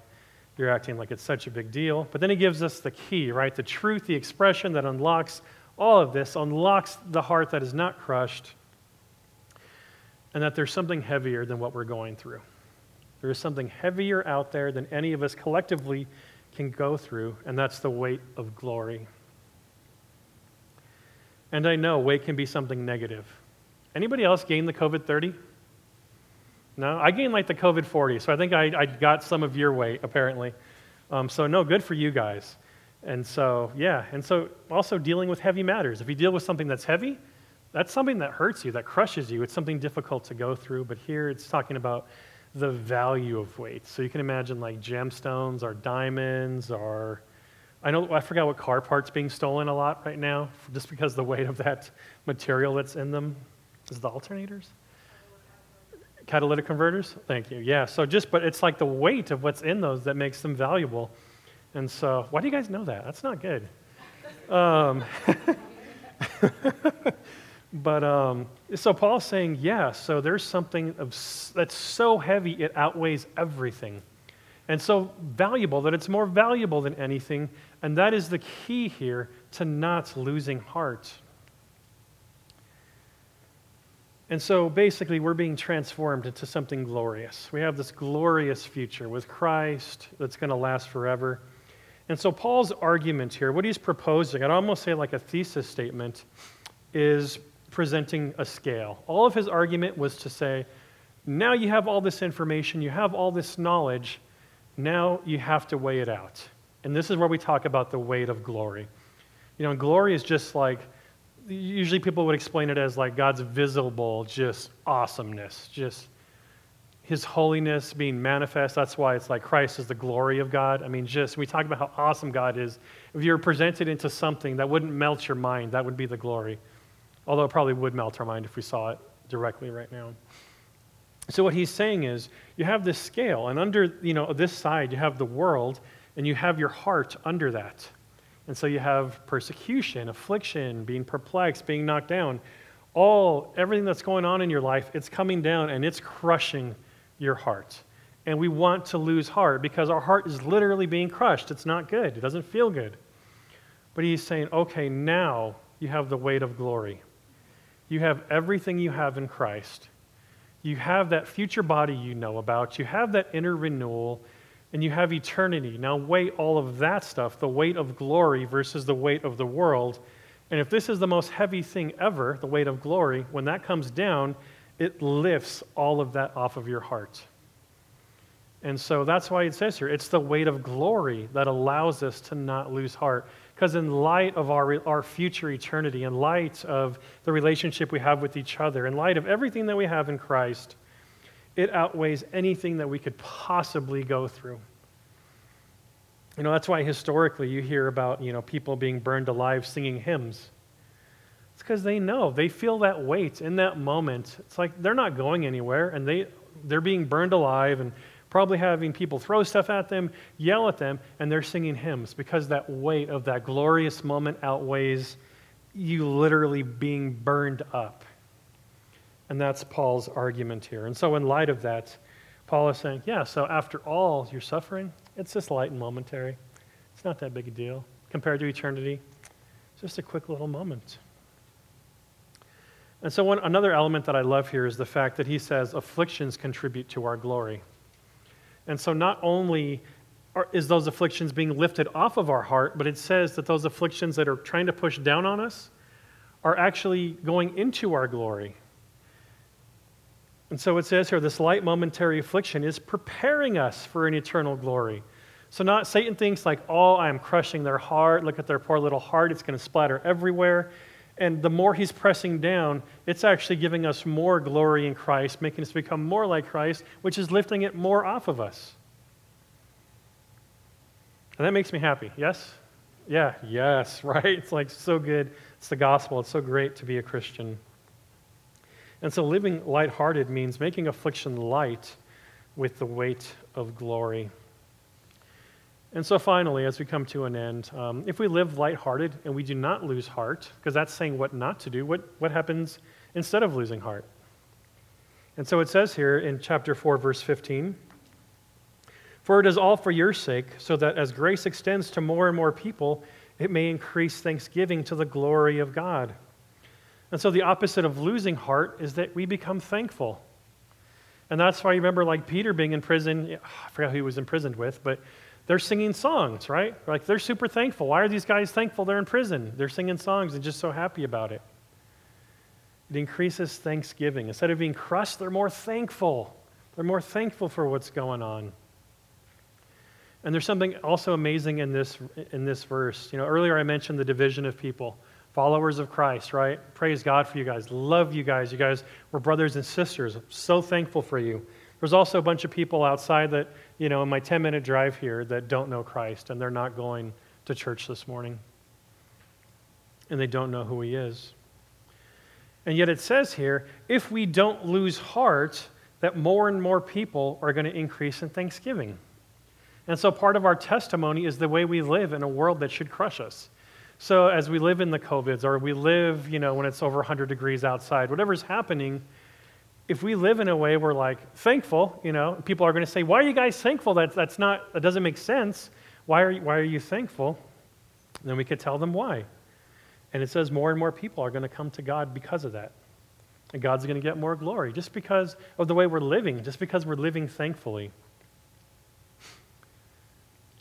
you're acting like it's such a big deal. But then he gives us the key, right? The truth, the expression that unlocks all of this, unlocks the heart that is not crushed, and that there's something heavier than what we're going through. There is something heavier out there than any of us collectively can go through, and that's the weight of glory. And I know weight can be something negative. Anybody else gain the COVID 30? No? I gained like the COVID 40, so I think I, I got some of your weight, apparently. Um, so, no, good for you guys. And so, yeah, and so also dealing with heavy matters. If you deal with something that's heavy, that's something that hurts you, that crushes you. It's something difficult to go through, but here it's talking about the value of weight. So you can imagine like gemstones or diamonds or I know I forgot what car parts being stolen a lot right now, just because the weight of that material that's in them. Is the alternators? Catalytic converters? Thank you. Yeah. So just, but it's like the weight of what's in those that makes them valuable. And so, why do you guys know that? That's not good. Um, but um, so Paul's saying, yeah. So there's something of, that's so heavy it outweighs everything and so valuable that it's more valuable than anything. And that is the key here to not losing heart. And so basically, we're being transformed into something glorious. We have this glorious future with Christ that's going to last forever. And so, Paul's argument here, what he's proposing, I'd almost say like a thesis statement, is presenting a scale. All of his argument was to say, now you have all this information, you have all this knowledge, now you have to weigh it out. And this is where we talk about the weight of glory. You know, glory is just like, usually people would explain it as like God's visible, just awesomeness, just his holiness being manifest. That's why it's like Christ is the glory of God. I mean, just we talk about how awesome God is. If you're presented into something that wouldn't melt your mind, that would be the glory. Although it probably would melt our mind if we saw it directly right now. So what he's saying is you have this scale, and under you know this side you have the world, and you have your heart under that. And so you have persecution, affliction, being perplexed, being knocked down. All everything that's going on in your life, it's coming down and it's crushing your heart. And we want to lose heart because our heart is literally being crushed. It's not good, it doesn't feel good. But he's saying, okay, now you have the weight of glory. You have everything you have in Christ. You have that future body you know about. You have that inner renewal, and you have eternity. Now, weigh all of that stuff, the weight of glory versus the weight of the world. And if this is the most heavy thing ever, the weight of glory, when that comes down, it lifts all of that off of your heart. And so that's why it says here it's the weight of glory that allows us to not lose heart. Because, in light of our, our future eternity, in light of the relationship we have with each other, in light of everything that we have in Christ, it outweighs anything that we could possibly go through. You know, that's why historically you hear about, you know, people being burned alive singing hymns. It's because they know, they feel that weight in that moment. It's like they're not going anywhere and they, they're being burned alive and probably having people throw stuff at them, yell at them, and they're singing hymns because that weight of that glorious moment outweighs you literally being burned up. And that's Paul's argument here. And so, in light of that, Paul is saying, yeah, so after all your suffering, it's just light and momentary. It's not that big a deal compared to eternity. It's just a quick little moment. And so, one, another element that I love here is the fact that he says afflictions contribute to our glory. And so, not only are, is those afflictions being lifted off of our heart, but it says that those afflictions that are trying to push down on us are actually going into our glory. And so it says here this light momentary affliction is preparing us for an eternal glory. So, not Satan thinks like, oh, I'm crushing their heart. Look at their poor little heart. It's going to splatter everywhere. And the more he's pressing down, it's actually giving us more glory in Christ, making us become more like Christ, which is lifting it more off of us. And that makes me happy. Yes? Yeah, yes, right? It's like so good. It's the gospel. It's so great to be a Christian. And so living lighthearted means making affliction light with the weight of glory. And so, finally, as we come to an end, um, if we live lighthearted and we do not lose heart, because that's saying what not to do, what, what happens instead of losing heart? And so it says here in chapter 4, verse 15 For it is all for your sake, so that as grace extends to more and more people, it may increase thanksgiving to the glory of God. And so the opposite of losing heart is that we become thankful. And that's why you remember, like Peter being in prison, I forgot who he was imprisoned with, but they're singing songs, right? Like they're super thankful. Why are these guys thankful they're in prison? They're singing songs and just so happy about it. It increases thanksgiving. Instead of being crushed, they're more thankful. They're more thankful for what's going on. And there's something also amazing in this, in this verse. You know, earlier I mentioned the division of people, followers of Christ, right? Praise God for you guys. Love you guys. You guys were brothers and sisters. So thankful for you. There's also a bunch of people outside that, you know, in my 10 minute drive here that don't know Christ and they're not going to church this morning. And they don't know who He is. And yet it says here if we don't lose heart, that more and more people are going to increase in thanksgiving. And so part of our testimony is the way we live in a world that should crush us. So as we live in the COVIDs or we live, you know, when it's over 100 degrees outside, whatever's happening, if we live in a way where we're like thankful, you know, people are going to say, "Why are you guys thankful? That that's not that doesn't make sense. Why are you, why are you thankful?" And then we could tell them why. And it says more and more people are going to come to God because of that. And God's going to get more glory just because of the way we're living, just because we're living thankfully.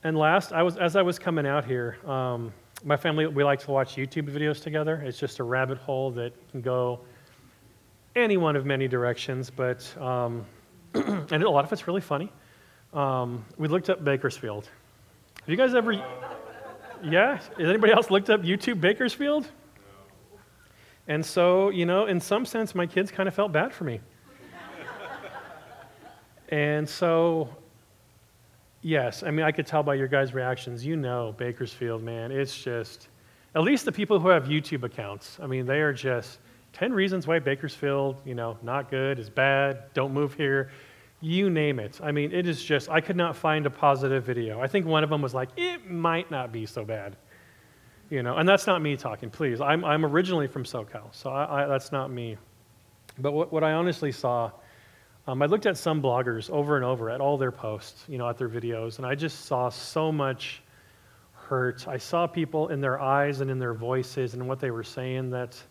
And last, I was, as I was coming out here, um, my family, we like to watch YouTube videos together. It's just a rabbit hole that can go any one of many directions, but, um, and a lot of it's really funny. Um, we looked up Bakersfield. Have you guys ever, yeah? Has anybody else looked up YouTube Bakersfield? And so, you know, in some sense, my kids kind of felt bad for me. and so Yes, I mean, I could tell by your guys' reactions. You know, Bakersfield, man, it's just, at least the people who have YouTube accounts, I mean, they are just 10 reasons why Bakersfield, you know, not good, is bad, don't move here, you name it. I mean, it is just, I could not find a positive video. I think one of them was like, it might not be so bad. You know, and that's not me talking, please. I'm, I'm originally from SoCal, so I, I, that's not me. But what, what I honestly saw um, I looked at some bloggers over and over at all their posts, you know, at their videos, and I just saw so much hurt. I saw people in their eyes and in their voices and what they were saying that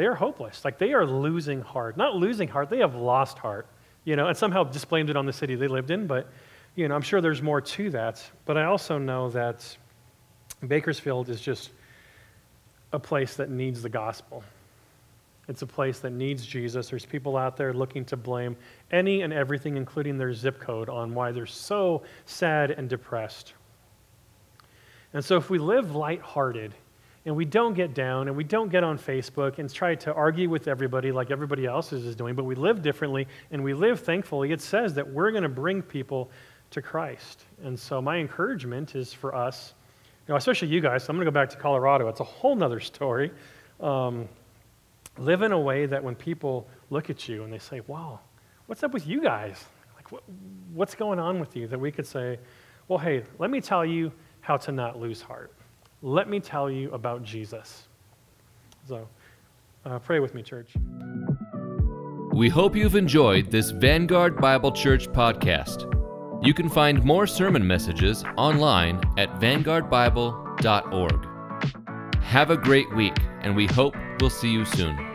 they are hopeless. Like they are losing heart. Not losing heart, they have lost heart, you know, and somehow just blamed it on the city they lived in, but, you know, I'm sure there's more to that. But I also know that Bakersfield is just a place that needs the gospel. It's a place that needs Jesus. There's people out there looking to blame any and everything, including their zip code, on why they're so sad and depressed. And so, if we live lighthearted and we don't get down and we don't get on Facebook and try to argue with everybody like everybody else is doing, but we live differently and we live thankfully, it says that we're going to bring people to Christ. And so, my encouragement is for us, you know, especially you guys. So I'm going to go back to Colorado. It's a whole nother story. Um, live in a way that when people look at you and they say, wow, what's up with you guys? Like, what, what's going on with you? That we could say, well, hey, let me tell you how to not lose heart. Let me tell you about Jesus. So, uh, pray with me, church. We hope you've enjoyed this Vanguard Bible Church podcast. You can find more sermon messages online at vanguardbible.org. Have a great week, and we hope we'll see you soon.